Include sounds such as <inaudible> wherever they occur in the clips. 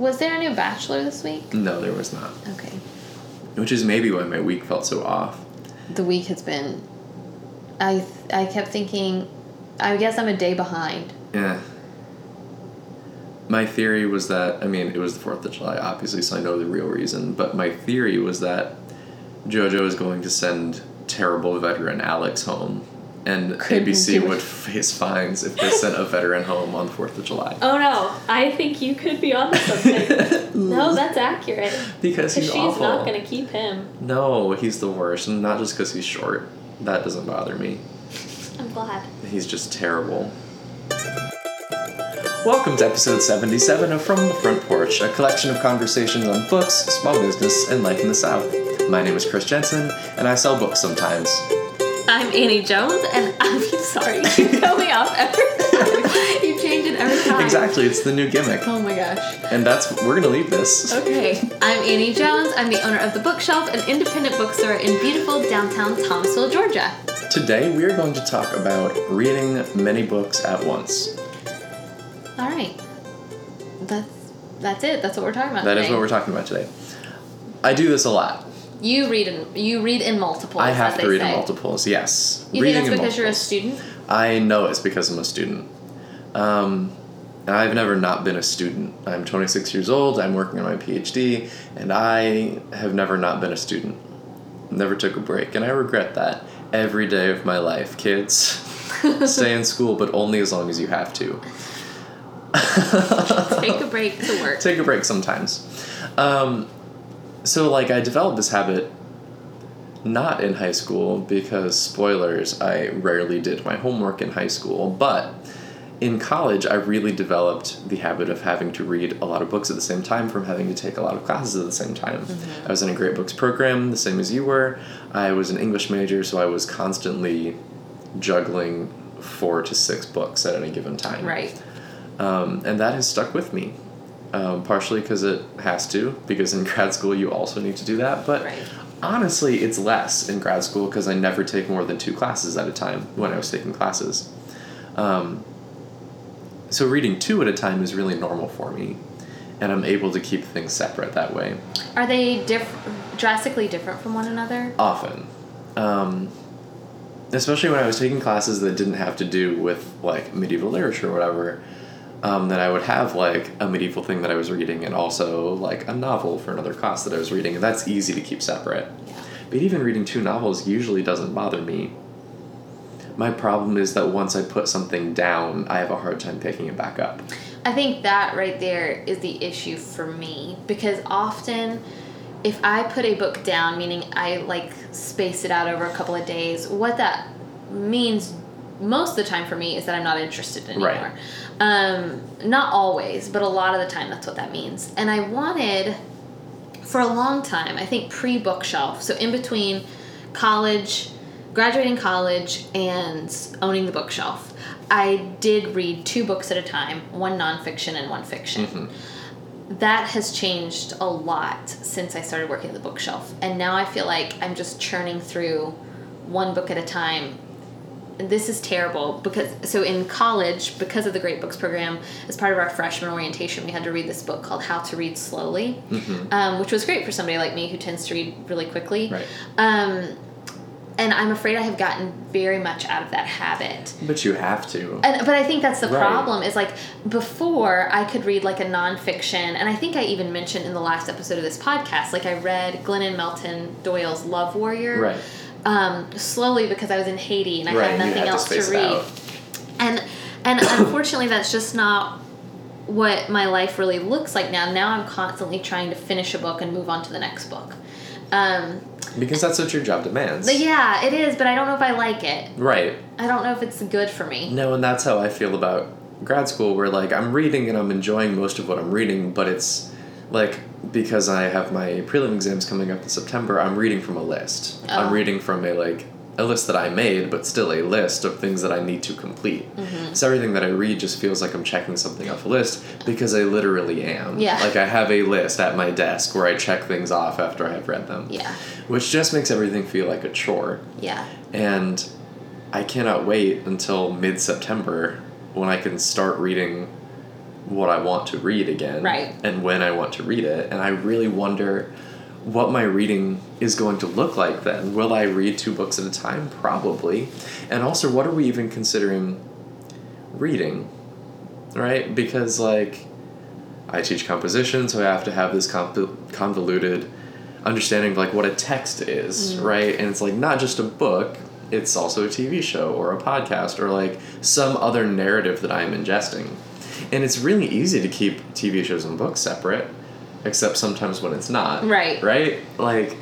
Was there a new Bachelor this week? No, there was not. Okay. Which is maybe why my week felt so off. The week has been. I I kept thinking, I guess I'm a day behind. Yeah. My theory was that I mean it was the Fourth of July, obviously, so I know the real reason. But my theory was that JoJo is going to send terrible veteran Alex home, and Couldn't ABC would face fines if they sent a veteran home on the Fourth of July. Oh no, I think you could be on something. <laughs> no, that's accurate. Because he's she's awful. not gonna keep him. No, he's the worst, and not just because he's short. That doesn't bother me. I'm glad. He's just terrible. Welcome to episode 77 of From the Front Porch, a collection of conversations on books, small business, and life in the South. My name is Chris Jensen, and I sell books sometimes. I'm Annie Jones, and <laughs> I'm sorry. You cut me off every time. You change it every time. Exactly, it's the new gimmick. Oh my gosh. And that's, we're gonna leave this. Okay. I'm Annie Jones. I'm the owner of The Bookshelf, an independent bookstore in beautiful downtown Thomasville, Georgia. Today, we are going to talk about reading many books at once. All right. That's that's it. That's what we're talking about. That is today. what we're talking about today. I do this a lot. You read in you read in multiples. I have to read say. in multiples, yes. You Reading think that's because you're a student? I know it's because I'm a student. Um, and I've never not been a student. I'm 26 years old, I'm working on my PhD, and I have never not been a student. Never took a break, and I regret that every day of my life. Kids, <laughs> stay in school, but only as long as you have to. Take a break to work. <laughs> Take a break sometimes. Um, so, like, I developed this habit not in high school because, spoilers, I rarely did my homework in high school, but in college, I really developed the habit of having to read a lot of books at the same time from having to take a lot of classes at the same time. I was in a great books program, the same as you were. I was an English major, so I was constantly juggling four to six books at any given time Right. um, and that has stuck with me. Um, partially because it has to, because in grad school you also need to do that. But Right. honestly, it's less in grad school because I never take more than two classes at a time when I was taking classes. Um, so reading two at a time is really normal for me, and I'm able to keep things separate that way. Are they diff- drastically different from one another? Often. Um, especially when I was taking classes that didn't have to do with like medieval literature or whatever, um, then I would have like a medieval thing that I was reading and also like a novel for another class that I was reading, and that's easy to keep separate. Yeah. But even reading two novels usually doesn't bother me. My problem is that once I put something down, I have a hard time picking it back up. I think that right there is the issue for me because often if I put a book down, meaning I like space it out over a couple of days, what that means most of the time for me is that I'm not interested anymore. Right. Um, not always, but a lot of the time that's what that means. And I wanted for a long time, I think pre bookshelf, so in between college, graduating college, and owning the bookshelf, I did read two books at a time, one nonfiction and one fiction. Mhm. That has changed a lot since I started working at the bookshelf. And now I feel like I'm just churning through one book at a time. This is terrible because so in college, because of the Great Books program, as part of our freshman orientation, we had to read this book called How to Read Slowly, Mhm. um, which was great for somebody like me who tends to read really quickly. Right. Um, and I'm afraid I have gotten very much out of that habit. But you have to. And, but I think that's the Right. problem is like before I could read like a nonfiction, and I think I even mentioned in the last episode of this podcast, like I read Glennon Melton Doyle's Love Warrior. Right. Um, slowly because I was in Haiti and I right, had nothing else to to, read. And and <coughs> unfortunately that's just not what my life really looks like now. Now I'm constantly trying to finish a book and move on to the next book. Um, Because that's what your job demands. but yeah, it is, but I don't know if I like it. Right. I don't know if it's good for me. No, and that's how I feel about grad school, where like I'm reading and I'm enjoying most of what I'm reading, but it's like because I have my prelim exams coming up in September, I'm reading from a list. Oh. I'm reading from a like a list that I made, but still a list of things that I need to complete. Mm-hmm. So everything that I read just feels like I'm checking something off a list because I literally am. Yeah. Like I have a list at my desk where I check things off after I have read them. Yeah. Which just makes everything feel like a chore. Yeah. And I cannot wait until mid September when I can start reading what I want to read again. Right. And when I want to read it. And I really wonder what my reading is going to look like then. Will I read two books at a time? Probably. And also, what are we even considering reading? Right? Because, like, I teach composition, so I have to have this conv- convoluted understanding of like what a text is, mm. right? And it's like not just a book, it's also a TV show or a podcast or like some other narrative that I'm ingesting. And it's really easy to keep TV shows and books separate, except sometimes when it's not. Right. Right? Like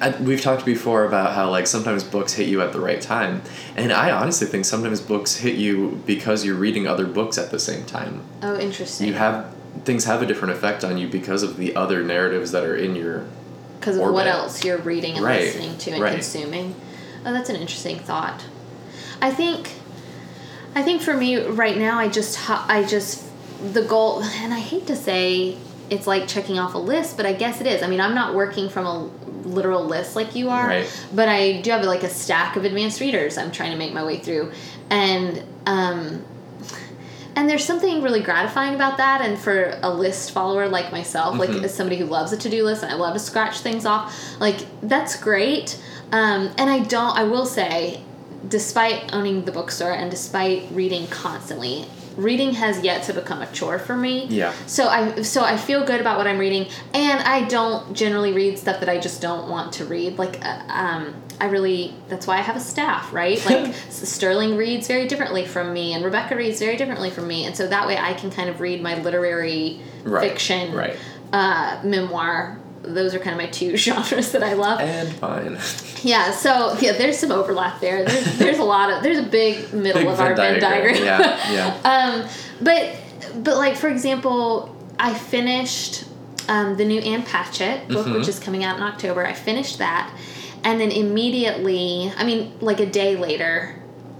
I, we've talked before about how like sometimes books hit you at the right time and i honestly think sometimes books hit you because you're reading other books at the same time Oh, interesting. you have things have a different effect on you because of the other narratives that are in your because of what else you're reading and Right, listening to and right. consuming. Oh, that's an interesting thought. I think, I think for me right now, I just I just the goal, and I hate to say it's like checking off a list, but I guess it is. I mean, I'm not working from a literal list like you are, Right. but I do have like a stack of advanced readers I'm trying to make my way through, and um, and there's something really gratifying about that and for a list follower like myself like Mhm. as somebody who loves a to-do list and i love to scratch things off like that's great um, and i don't i will say despite owning the bookstore and despite reading constantly reading has yet to become a chore for me Yeah. so i so i feel good about what i'm reading and i don't generally read stuff that i just don't want to read like uh, um, i really that's why i have a staff right <laughs> like sterling reads very differently from me and rebecca reads very differently from me and so that way i can kind of read my literary Right, fiction right. uh, memoir those are kind of my two <laughs> genres that i love and mine <laughs> yeah, so yeah, there's some overlap there. There's there's a lot of there's a big middle Big of our Venn diagram. yeah <laughs> yeah um, but but like for example, I finished um, the new Ann Patchett book, Mhm. which is coming out in October. I finished that, and then immediately, I mean, like a day later,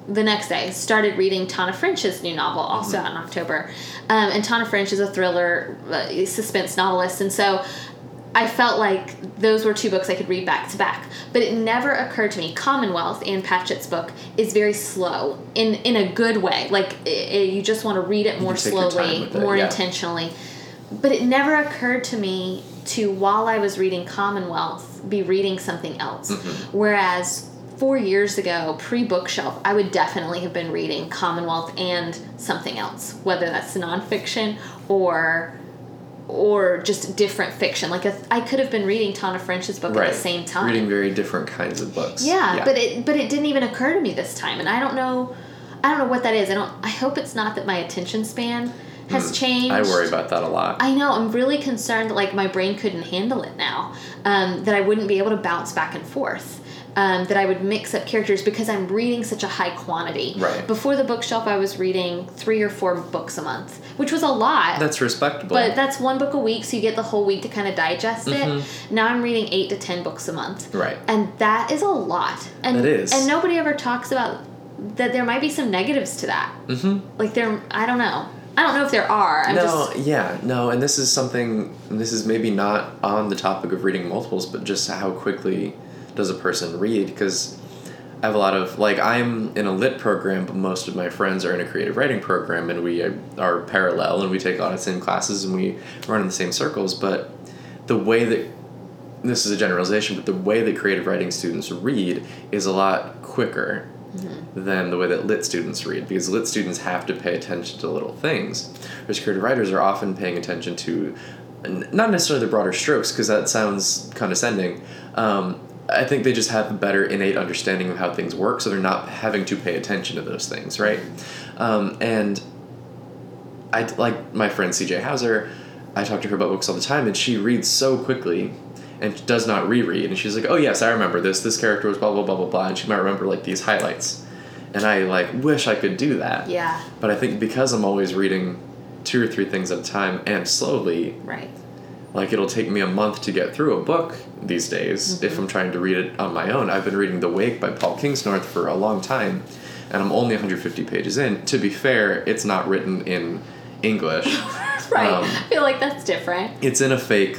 the next day, started reading Tana French's new novel, also Mm-hmm. out in October. Um, and Tana French is a thriller uh, suspense novelist, and so I felt like those were two books I could read back to back. But it never occurred to me. Commonwealth, Ann Patchett's book, is very slow in in a good way. Like i i you just want to read it more can take your time slowly, it, more yeah. intentionally. But it never occurred to me to while I was reading Commonwealth be reading something else. Mm-hmm. Whereas four years ago, pre bookshelf, I would definitely have been reading Commonwealth and something else, whether that's nonfiction or or just different fiction. Like a, I could have been reading Tana French's book right at the same time. reading very different kinds of books yeah, but it but it didn't even occur to me this time, and I don't know. I don't know what that is. I don't. I hope it's not that my attention span has changed. Hmm. i worry about that a lot I know. I'm really concerned that like my brain couldn't handle it now. Um, that I wouldn't be able to bounce back and forth. Um, that I would mix up characters because I'm reading such a high quantity. Right. Before the bookshelf, I was reading three or four books a month, which was a lot. that's respectable but that's one book a week, so you get the whole week to kind of digest it. Now I'm reading eight to ten books a month. right And that is a lot. And That is. And nobody ever talks about that there might be some negatives to that. mm-hmm Like there I don't know. I don't know if there are. I'm no, just yeah, no, and this is something. This is maybe not on the topic of reading multiples, but just how quickly does a person read? Because I have a lot of like I'm in a lit program, but most of my friends are in a creative writing program, and we are parallel, and we take a lot of the same classes, and we run in the same circles. But the way that this is a generalization, but the way that creative writing students read is a lot quicker than the way that lit students read because lit students have to pay attention to little things whereas creative writers are often paying attention to not necessarily the broader strokes because that sounds condescending um, i think they just have a better innate understanding of how things work so they're not having to pay attention to those things right um, and I like my friend CJ Hauser. I talk to her about books all the time, and she reads so quickly, and does not reread. And she's like, "Oh yes, I remember this. This character was blah blah blah blah blah," and she might remember like these highlights. And I like wish I could do that. Yeah. But I think because I'm always reading two or three things at a time and slowly, Right. Like it'll take me a month to get through a book these days if I'm trying to read it on my own. I've been reading The Wake by Paul Kingsnorth for a long time, and I'm only 150 pages in. To be fair, it's not written in English. <laughs> Right. Um, I feel like that's different. it's in a fake,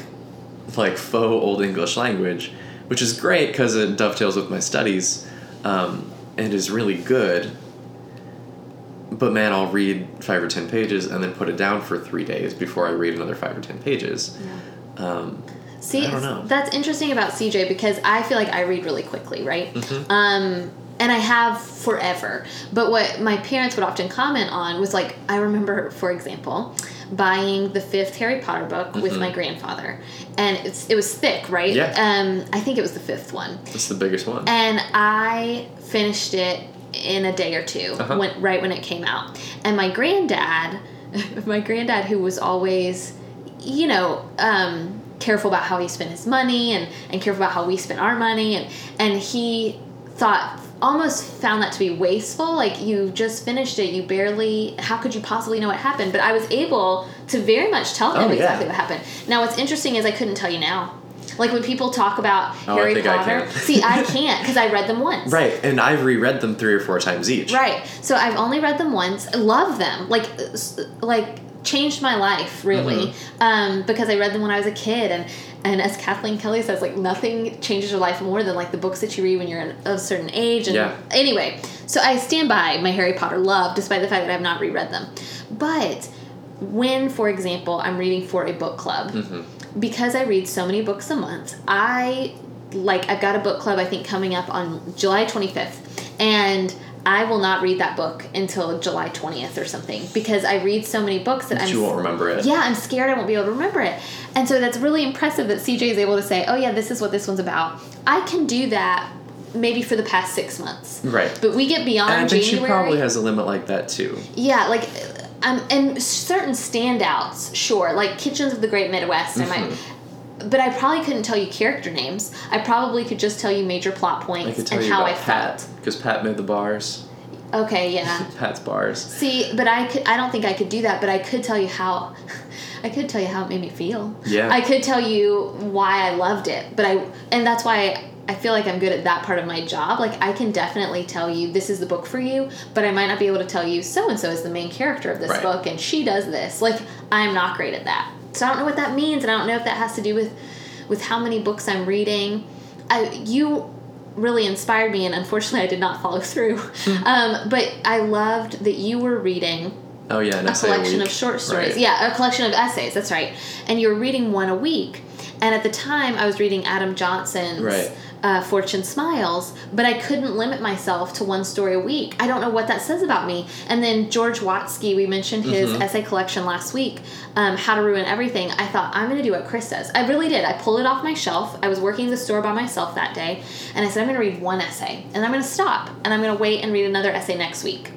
like faux Old English language, which is great because it dovetails with my studies, um, and is really good. But man, I'll read five or ten pages and then put it down for three days before I read another five or ten pages. Um, See, I don't know. that's interesting about CJ because I feel like I read really quickly, right? Mm-hmm. Um, and I have forever. But what my parents would often comment on was like, I remember, for example, buying the fifth Harry Potter book with my grandfather, and it's it was thick, right? Mm-hmm. Yeah. Um, I think it was the fifth one, it's the biggest one. and I finished it in a day or 2 Uh-huh. when right when it came out. And my granddad, <laughs> my granddad who was always, you know, um, careful about how he spent his money and, and careful about how we spent our money and and he thought almost found that to be wasteful like you just finished it you barely how could you possibly know what happened but i was able to very much tell him Oh, yeah. exactly what happened now what's interesting is i couldn't tell you now like when people talk about Oh, I harry I potter can. <laughs> see i can't because i read them once right, and I've reread them three or four times each. Right. So I've only read them once. Love them. Like, like changed my life really Mm-hmm. um, because I read them when I was a kid and and as Kathleen Kelly says, like nothing changes your life more than like the books that you read when you're of a certain age. And Yeah. anyway, so I stand by my Harry Potter love, despite the fact that I've not reread them. But when, for example, I'm reading for a book club, Mm-hmm. Because I read so many books a month, I like I've got a book club I think coming up on July 25th and I will not read that book until July 20th or something because I read so many books that I'm you won't remember it. yeah, I'm scared I won't be able to remember it. And so that's really impressive that CJ is able to say, "Oh yeah, this is what this one's about." I can do that maybe for the past 6 months. Right. But we get beyond And I think she probably has a limit like that too. Yeah, like um, and certain standouts, sure, like Kitchens of the Great Midwest. I might, Mm-hmm. but I probably couldn't tell you character names. I probably could just tell you major plot I points could tell and you how I Pat felt. because Pat made the bars. Okay, yeah. <laughs> Pat's bars. See, but I could. I don't think I could do that. But I could tell you how. <laughs> I could tell you how it made me feel. Yeah. I could tell you why I loved it, but I and that's why I feel like I'm good at that part of my job. Like I can definitely tell you this is the book for you, but I might not be able to tell you so and so is the main character of this Right. book and she does this. Like I'm not great at that. So I don't know what that means, and I don't know if that has to do with with how many books I'm reading. I you really inspired me, and unfortunately I did not follow through. Hmm. um, but I loved that you were reading Oh yeah, a collection week. of short stories. Right. Yeah, a collection of essays. That's right. And you were reading one a week. And at the time, I was reading Adam Johnson's Right. Uh, Fortune Smiles, but I couldn't limit myself to one story a week. I don't know what that says about me. And then George Watsky, we mentioned his Mm-hmm. essay collection last week, um, How to Ruin Everything. I thought, I'm going to do what Chris says. I really did. I pulled it off my shelf. I was working the store by myself that day, and I said, I'm going to read one essay, and I'm going to stop, and I'm going to wait and read another essay next week.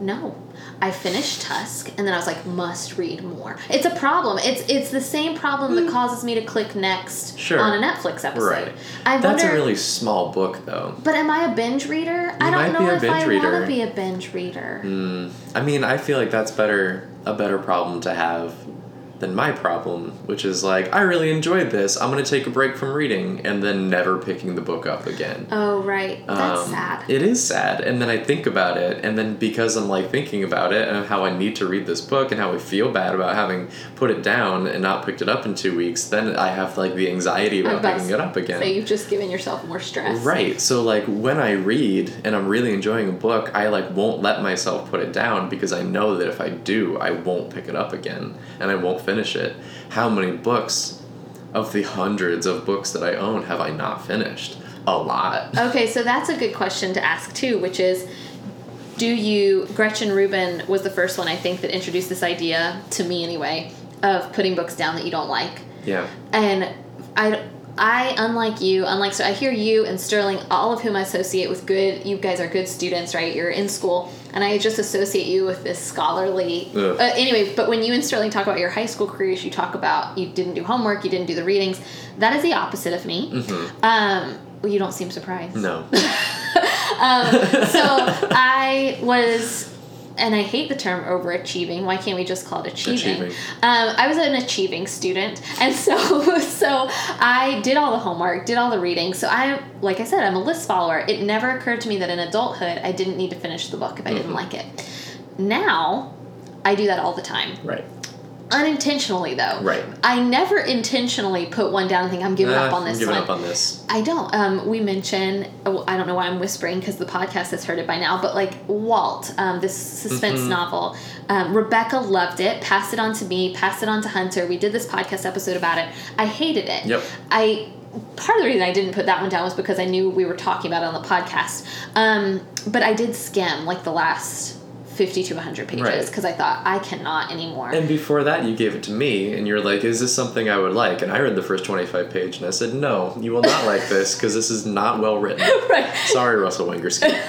No. I finished Tusk and then I was like, must read more. It's a problem. It's it's the same problem that causes me to click next Hmm. Sure. on a Netflix episode. Right. I That's wonder a really small book though. But am I a binge reader? I don't be know a if I want to be a binge reader. Mm, I mean, I feel like that's better a better problem to have than my problem, which is like I really enjoyed this. I'm gonna take a break from reading and then never picking the book up again. Oh right. That's Um, sad. It is sad, and then I think about it, and then because I'm like thinking about it and how I need to read this book and how I feel bad about having put it down and not picked it up in two weeks, then I have like the anxiety about about picking it up again. So you've just given yourself more stress. Right. So like when I read and I'm really enjoying a book, I like won't let myself put it down because I know that if I do, I won't pick it up again and I won't finish it. How many books of the hundreds of books that I own have I not finished? A lot. <laughs> Okay, so that's a good question to ask too, which is do you Gretchen Rubin was the first one I think that introduced this idea to me anyway of putting books down that you don't like. Yeah. and I, I unlike you, unlike so I hear you and Sterling, all of whom I associate with good. You guys are good students, right? You're in school, and I just associate you with this scholarly. Uh, anyway, but when you and Sterling talk about your high school careers, you talk about you didn't do homework, you didn't do the readings. That is the opposite of me. Mm-hmm. Um, well, you don't seem surprised. No. <laughs> Um, so <laughs> I was, and I hate the term overachieving. Why can't we just call it achieving? Achieving. Um, I was an achieving student, and so <laughs> so I did all the homework, did all the reading. So I, like I said, I'm a list follower. It never occurred to me that in adulthood I didn't need to finish the book if I didn't Mhm. like it. Now, I do that all the time. right. Unintentionally though. Right. I never intentionally put one down and think I'm giving Nah, up on I'm this giving one. up on this. I don't. Um, we mentioned. oh, I don't know why I'm whispering because the podcast has heard it by now. But like Walt, um, this suspense Mhm. novel, um, Rebecca loved it. Passed it on to me. Passed it on to Hunter. We did this podcast episode about it. I hated it. Yep. I part of the reason I didn't put that one down was because I knew we were talking about it on the podcast. Um, but I did skim like the last fifty to hundred pages Right. because I thought I cannot anymore. And before that, you gave it to me, and you're like, "Is this something I would like?" And I read the first 25 page, and I said, "No, you will not like this because this is not well written." <laughs> right. Sorry, Russell Wangersky. <laughs>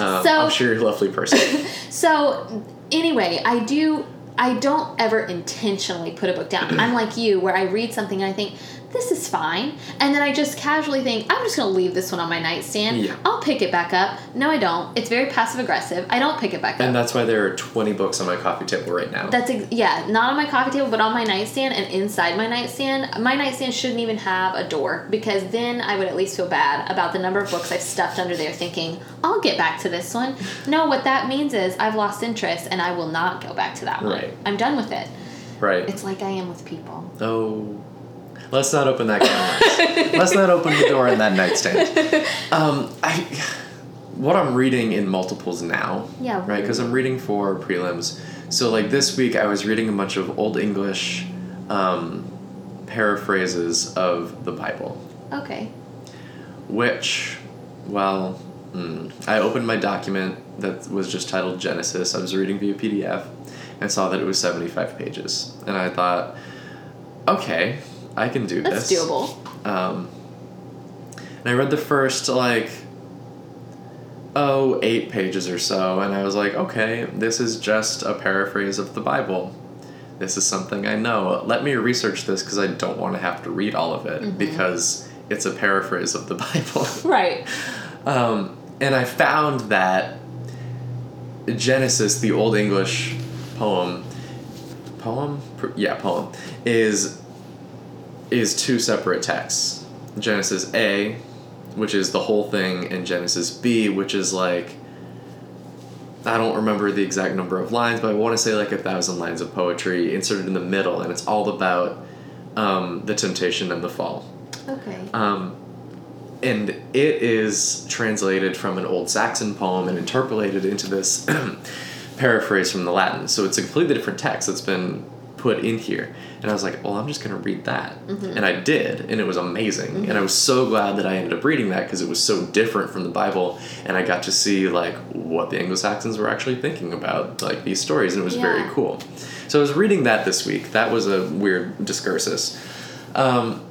Um, So- I'm sure you're a lovely person. <laughs> So anyway, I do I don't ever intentionally put a book down. <clears throat> I'm like you where I read something and I think this is fine and then I just casually think I'm just going to leave this one on my nightstand. Yeah. I'll pick it back up. No, I don't. It's very passive aggressive. I don't pick it back And up. And that's why there are 20 books on my coffee table right now. That's ex- yeah, not on my coffee table, but on my nightstand and inside my nightstand. My nightstand shouldn't even have a door because then I would at least feel bad about the number of books I've stuffed under there, thinking I'll get back to this one. No, what that means is I've lost interest and I will not go back to that one. Right. I'm done with it. right. It's like I am with people. Oh. Let's not open that can of. <laughs> Let's not open the door in that nightstand. Um, I, what I'm reading in multiples now, Yeah. right? Because I'm reading for prelims. So like this week, I was reading a bunch of Old English um, paraphrases of the Bible, Okay. which, well, mm, I opened my document that was just titled Genesis. I was reading via PDF and saw that it was 75 pages, and I thought, okay, I can do That's this. doable. Um, and I read the first like oh eight pages or so, and I was like, okay, this is just a paraphrase of the Bible. This is something I know. Let me research this because I don't want to have to read all of it because it's a paraphrase of the <laughs> Bible. Right. Um, and I found that Genesis, the Old English poem, poem, yeah, poem, is is two separate texts. Genesis A, which is the whole thing, and Genesis B, which is like I don't remember the exact number of lines, but I want to say like a thousand lines of poetry inserted in the middle, and it's all about um, the temptation and the fall. Okay. Um, and it is translated from an old Saxon poem and interpolated into this <clears throat> paraphrase from the Latin. So it's a completely different text that's been put in here. And I was like, well, I'm just going to read that. And I did, and it was amazing. And I was so glad that I ended up reading that because it was so different from the Bible. And I got to see, like, what the Anglo Saxons were actually thinking about, like, these stories. And it was very cool. So I was reading that this week. That was a weird discursus. Um,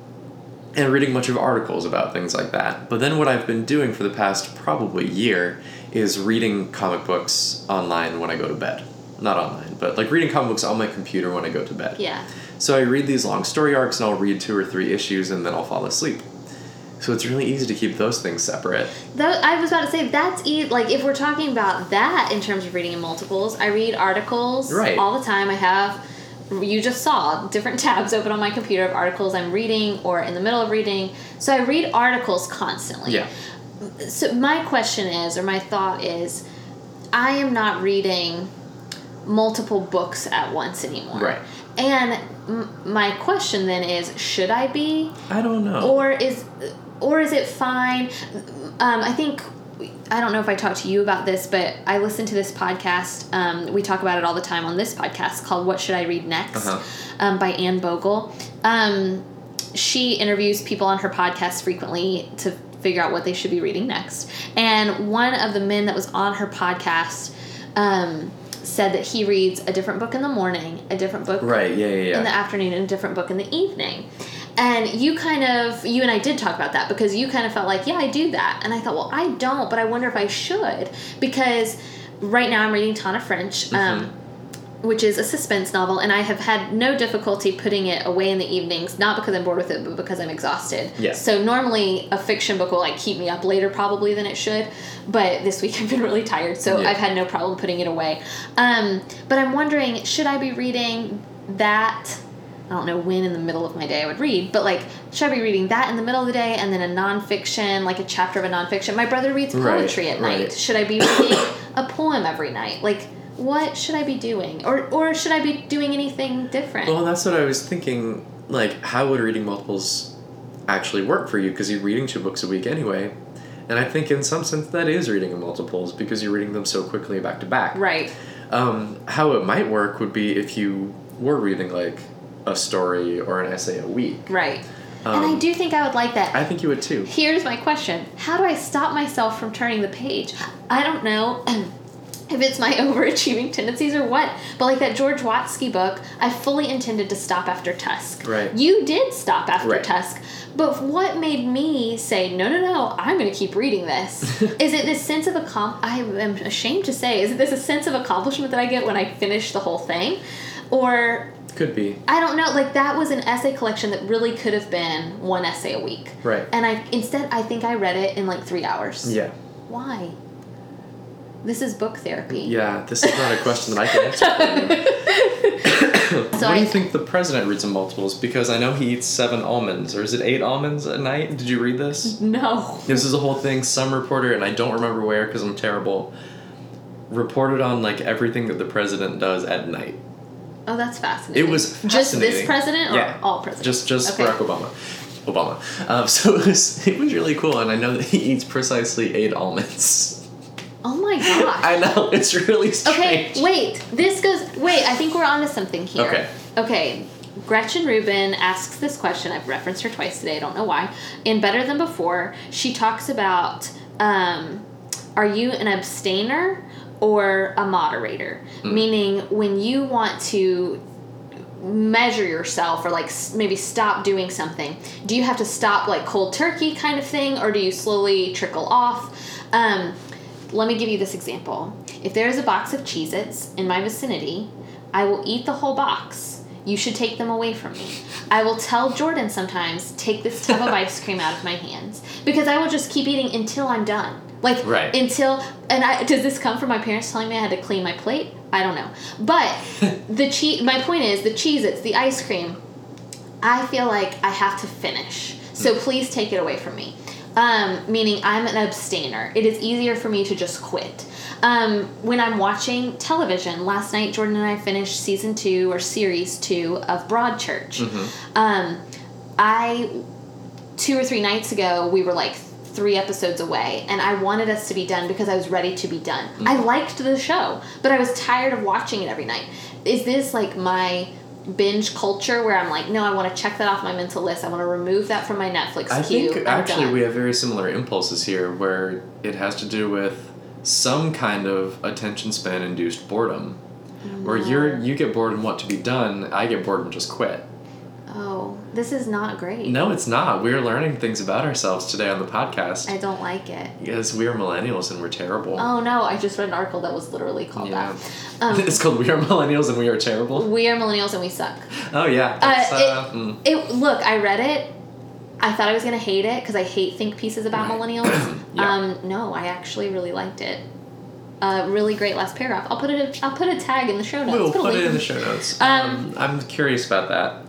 and reading a bunch of articles about things like that. But then what I've been doing for the past probably year is reading comic books online when I go to bed. Not online, but like reading comic books on my computer when I go to bed. Yeah. So I read these long story arcs and I'll read two or three issues and then I'll fall asleep. So it's really easy to keep those things separate. That, I was about to say that's e- like if we're talking about that in terms of reading in multiples, I read articles Right. all the time. I have you just saw different <laughs> tabs open on my computer of articles I'm reading or in the middle of reading. So I read articles constantly. Yeah. So my question is or my thought is I am not reading multiple books at once anymore. Right. And m- my question then is should I be I don't know. or is or is it fine um, i think i don't know if i talked to you about this but i listen to this podcast um, we talk about it all the time on this podcast called what should i read next Uh-huh. um, by anne bogel um, she interviews people on her podcast frequently to figure out what they should be reading next and one of the men that was on her podcast um, said that he reads a different book in the morning a different book right, yeah, yeah, yeah. in the afternoon and a different book in the evening. And you kind of, you and I did talk about that because you kind of felt like, yeah, I do that. And I thought, well, I don't, but I wonder if I should. Because right now I'm reading Tana French, um, which is a suspense novel, and I have had no difficulty putting it away in the evenings, not because I'm bored with it, but because I'm exhausted. Yeah. So normally a fiction book will like keep me up later probably than it should, but this week <laughs> I've been really tired, so Yeah. I've had no problem putting it away. Um, but I'm wondering, should I be reading that? I don't know when in the middle of my day I would read, but like, should I be reading that in the middle of the day and then a nonfiction, like a chapter of a nonfiction? My brother reads Right, poetry at right. night. Should I be reading <coughs> a poem every night? Like, what should I be doing? Or or should I be doing anything different? Well, that's what I was thinking. Like, how would reading multiples actually work for you? Because you're reading two books a week anyway. And I think, in some sense, that is reading in multiples because you're reading them so quickly back to back. right. Um, how it might work would be if you were reading like a story or an essay a week. Right. and I Um, do think I would like that. I think you would too. Here's my question How do I stop myself from turning the page? I don't know <clears throat> if it's my <laughs> overachieving tendencies or what, but like that George Watsky book, I fully intended to stop after Tusk. Right. You did stop after Right. Tusk, but what made me say, no, no, no, I'm going to keep reading this? <laughs> is it this sense of accom? I am ashamed to say, is it this a sense of accomplishment that I get when I finish the whole thing? Or Could be. I don't know. Like that was an essay collection that really could have been one essay a week. Right. And I instead I think I read it in like three hours. Yeah. Why? This is book therapy. Yeah, this is not a question that I can answer. <laughs> So what I, do you think the president reads in multiples? Because I know he eats seven almonds, or is it eight almonds a night? Did you read this? No. This is a whole thing. Some reporter, and I don't remember where because I'm terrible, reported on like everything that the president does at night. Oh, that's fascinating. It was just this president or Yeah. all presidents. Just just Okay. Barack Obama. Obama. Um, <laughs> so it was it was really cool, and I know that he eats precisely eight almonds. Oh my gosh. <laughs> I know it's really strange. Okay, wait. This goes. Wait, I think we're onto something here. Okay. Okay. Gretchen Rubin asks this question. I've referenced her twice today. I don't know why. In Better Than Before, she talks about um, are you an abstainer or a moderator? Hmm. Meaning, when you want to measure yourself or like maybe stop doing something do you have to stop like cold turkey kind of thing or do you slowly trickle off um, let me give you this example if there is a box of Cheez Its in my vicinity i will eat the whole box you should take them away from me i will tell jordan sometimes take this tub of ice cream out of my hands because i will just keep eating until i'm done like Right. until and I does this come from my parents telling me I had to clean my plate? I don't know. But <laughs> the cheese my point is the Cheez Its, the ice cream, I feel like I have to finish. So hmm. please take it away from me. Um, meaning I'm an abstainer. It is easier for me to just quit. Um, when I'm watching television, last night Jordan and I finished season two or series two of Broadchurch. Um, I two or three nights ago we were like three episodes away and i wanted us to be done because i was ready to be done i liked the show but i was tired of watching it every night is this like my binge culture where i'm like no i want to check that off my mental list i want to remove that from my netflix I queue think I'm actually done. we have very similar impulses here, where it has to do with some kind of attention span induced boredom, where you're you get bored and want to be done. I get bored and just quit. Oh this is not great No, it's not. We're learning things about ourselves today on the podcast. i don't like it Because we are millennials and we're terrible. oh no i just read an article that was literally called Yeah. that <laughs> um, it's called "We Are Millennials and We Are Terrible." we are millennials and we suck Oh yeah, Uh, uh, mm. It look, I read it. I thought I was gonna hate it because I hate think pieces about Right. millennials. <coughs> Yeah. Um, no, I actually really liked it. Uh, really great last paragraph. I'll put it. I'll put a tag in the show notes. We'll Put put it in the show notes. Um, Um, I'm curious about that.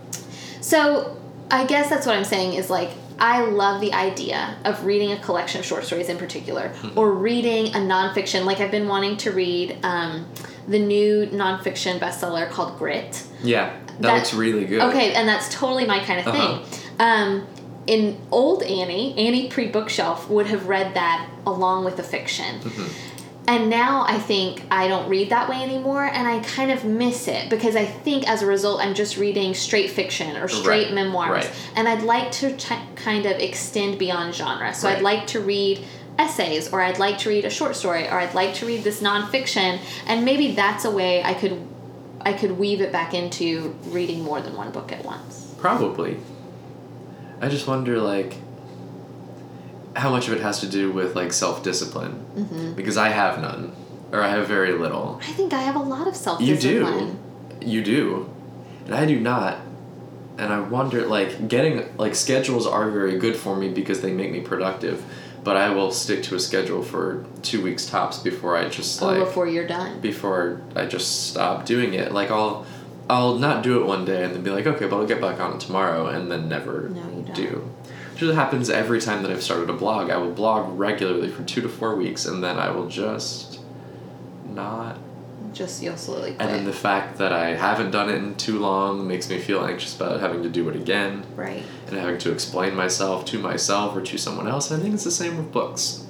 So, I guess that's what I'm saying is like I love the idea of reading a collection of short stories in particular, Mm-hmm. or reading a nonfiction. Like I've been wanting to read um, the new nonfiction bestseller called Grit. Yeah, that, That- looks really good. Okay, and that's totally my kind of Uh-huh. thing. Um, in old Annie, Annie pre bookshelf would have read that along with the fiction. Mm-hmm. And now I think I don't read that way anymore, and I kind of miss it because I think as a result I'm just reading straight fiction or straight Right, memoirs. right. And I'd like to t- kind of extend beyond genre. So I'd like to read essays, or I'd like to read a short story, or I'd like to read this nonfiction, and maybe that's a way I could I could weave it back into reading more than one book at once. Probably. I just wonder, like, how much of it has to do with like self discipline, Mm-hmm. because I have none, or I have very little. I think I have a lot of self discipline. You do, you do, and I do not. And I wonder, like, getting like schedules are very good for me because they make me productive, but I will stick to a schedule for two weeks tops before I just Or like before you're done. before I just stop doing it. Like I'll I'll not do it one day and then be like, okay, but I'll get back on it tomorrow and then never No, you don't. do. Is- happens every time that I've started a blog. I will blog regularly for two to four weeks and then I will just not just you'll slowly quit. And then the fact that I haven't done it in too long makes me feel anxious about having to do it again right. and having to explain myself to myself or to someone else. I think it's the same with books.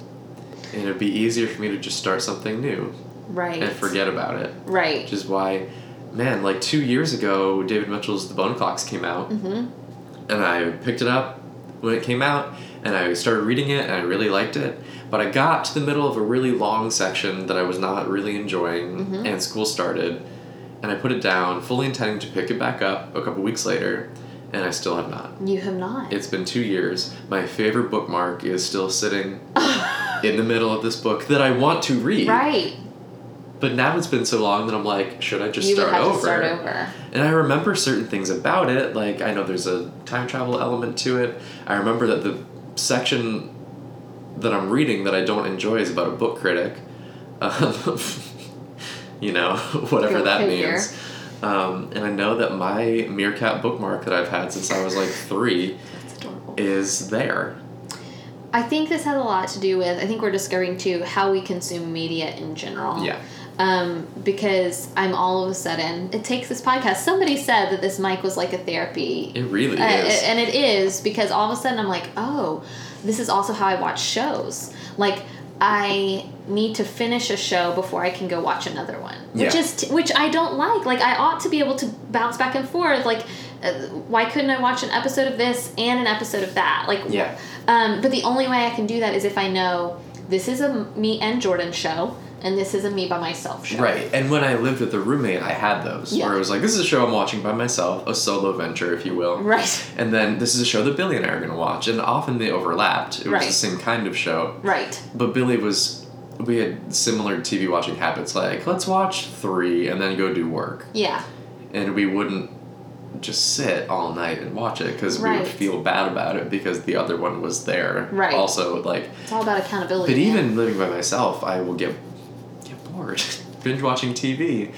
And it'd be easier for me to just start something new Right. and forget about it. Right. Which is why, man, like two years ago, David Mitchell's The Bone Clocks came out, Mm-hmm. and I picked it up when it came out, and I started reading it, and I really liked it. But I got to the middle of a really long section that I was not really enjoying, Mhm. and school started, and I put it down, fully intending to pick it back up a couple weeks later, and I still have not. You have not. It's been two years. My favorite bookmark is still sitting <laughs> in the middle of this book that I want to read. right. But now it's been so long that I'm like, should I just you start would have over? to start over. And I remember certain things about it, like I know there's a time travel element to it. I remember that the section that I'm reading that I don't enjoy is about a book critic. Um, <laughs> you know, <laughs> whatever that figure. means. Um, and I know that my Meerkat bookmark that I've had since I was like three is there. I think this has a lot to do with, I think we're discovering too, how we consume media in general. Yeah. Um, because I'm all of a sudden, it takes this podcast. Somebody said that this mic was like a therapy. It really Uh, is. and it is because all of a sudden I'm like, oh, this is also how I watch shows. Like, I need to finish a show before I can go watch another one, which Yeah. is t- which I don't like. Like, I ought to be able to bounce back and forth. Like, uh, why couldn't I watch an episode of this and an episode of that? Like, Yeah. um, but the only way I can do that is if I know this is a me and Jordan show, and this is a me by myself show. Right, and when I lived with a roommate, I had those Yeah. where it was like, this is a show I'm watching by myself, a solo venture, if you will. Right. And then this is a show that Billy and I are going to watch, and often they overlapped. It was Right. the same kind of show, Right. but Billy was. We had similar TV watching habits, like let's watch three and then go do work, Yeah. and we wouldn't just sit all night and watch it because we would feel bad about it because the other one was there. Right. Also, like It's all about accountability. but man. even living by myself, I will get bored <laughs> binge watching TV.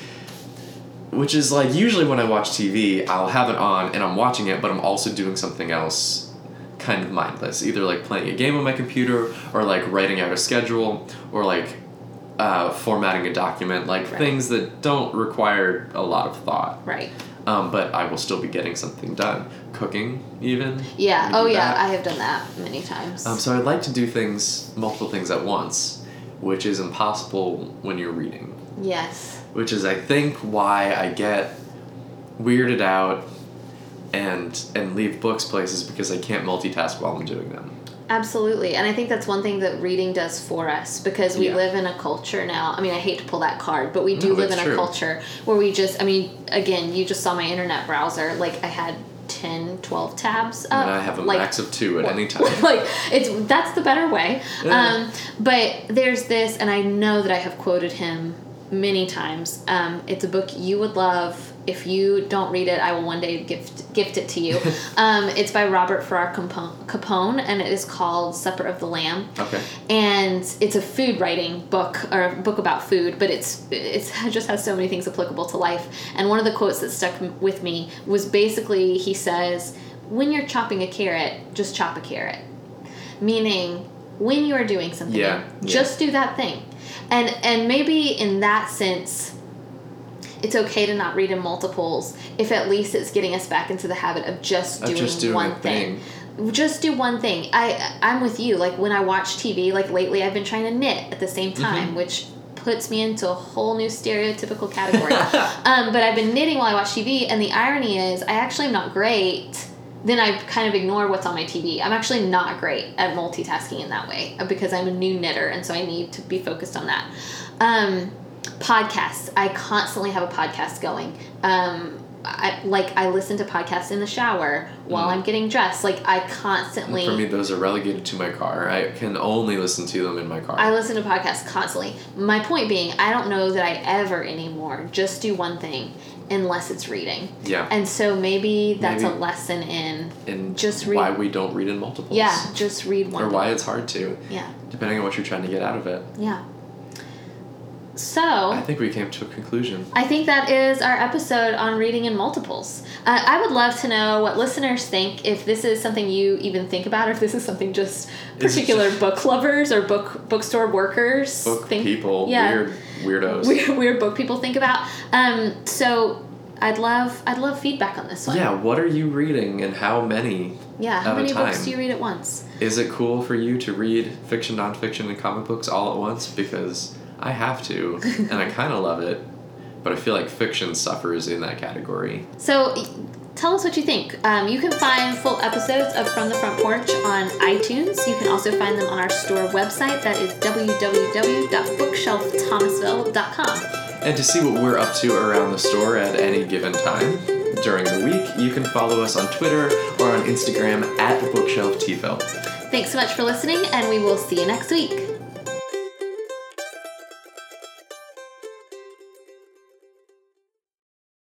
Which is like usually when I watch TV, I'll have it on and I'm watching it, but I'm also doing something else kind of mindless. Either like playing a game on my computer or like writing out a schedule or like uh, formatting a document, like Right. things that don't require a lot of thought. Right. Um, but I will still be getting something done. Cooking, even. Yeah. Oh yeah. that. I have done that many times. Um, so I like to do things, multiple things at once, which is impossible when you're reading. yes. Which is, I think, why I get weirded out and and leave books places because I can't multitask while I'm doing them. Absolutely. And I think that's one thing that reading does for us because we Yeah. live in a culture now. I mean, I hate to pull that card, but we do No, live in that's a culture where we just, I mean, again, you just saw my internet browser. Like, I had 10, 12 tabs up. and I have a like, max of two at any <laughs> time. like it's that's the better way Yeah. um, but there's this and i know that i have quoted him many times um, it's a book you would love if you don't read it i will one day gift gift it to you. <laughs> Um, it's by robert farrar Capone, capone and it is called supper of the lamb. Okay. and it's a food writing book or a book about food but it's it's it just has so many things applicable to life. And one of the quotes that stuck with me was basically he says when you're chopping a carrot just chop a carrot. Meaning when you are doing something Yeah, yeah. just do that thing. And and maybe in that sense it's okay to not read in multiples if at least it's getting us back into the habit of just doing, just doing one thing thing. just do one thing. I I'm with you. Like when I watch TV, like lately I've been trying to knit at the same Mm-hmm. time, which puts me into a whole new stereotypical category. <laughs> um, but I've been knitting while I watch TV, and the irony is I actually am not great. Then I kind of ignore what's on my TV. I'm actually not great at multitasking in that way uh, because I'm a new knitter, and so I need to be focused on that. Um, podcasts. I constantly have a podcast going. Um, I like I listen to podcasts in the shower while Mm. I'm getting dressed. Like I constantly For me, those are relegated to my car. I can only listen to them in my car. I listen to podcasts constantly. My point being, I don't know that I ever anymore just do one thing unless it's reading. yeah. And so maybe that's Maybe. a lesson in in just read- why we don't read in multiples. yeah, just read one. Or book. why it's hard to, Yeah. depending on what you're trying to get out of it. Yeah. So I think we came to a conclusion. I think that is our episode on reading in multiples. Uh, I would love to know what listeners think, if this is something you even think about, or if this is something just particular just- book lovers or book bookstore workers Book think. people, yeah. weird weirdos. weird, <laughs> weird book people think about. Um, so I'd love I'd love feedback on this one. Yeah, what are you reading and how many? Yeah. How many books do you read at once? Is it cool for you to read fiction, nonfiction, and comic books all at once? Because I have to, and I <laughs> kind of love it, but I feel like fiction suffers in that category. So tell us what you think. Um, you can find full episodes of From the Front Porch on iTunes. You can also find them on our store website. That is www.bookshelfthomasville.com. And to see what we're up to around the store at any given time during the week, you can follow us on Twitter or on Instagram at BookshelfTville. Thanks so much for listening, and we will see you next week.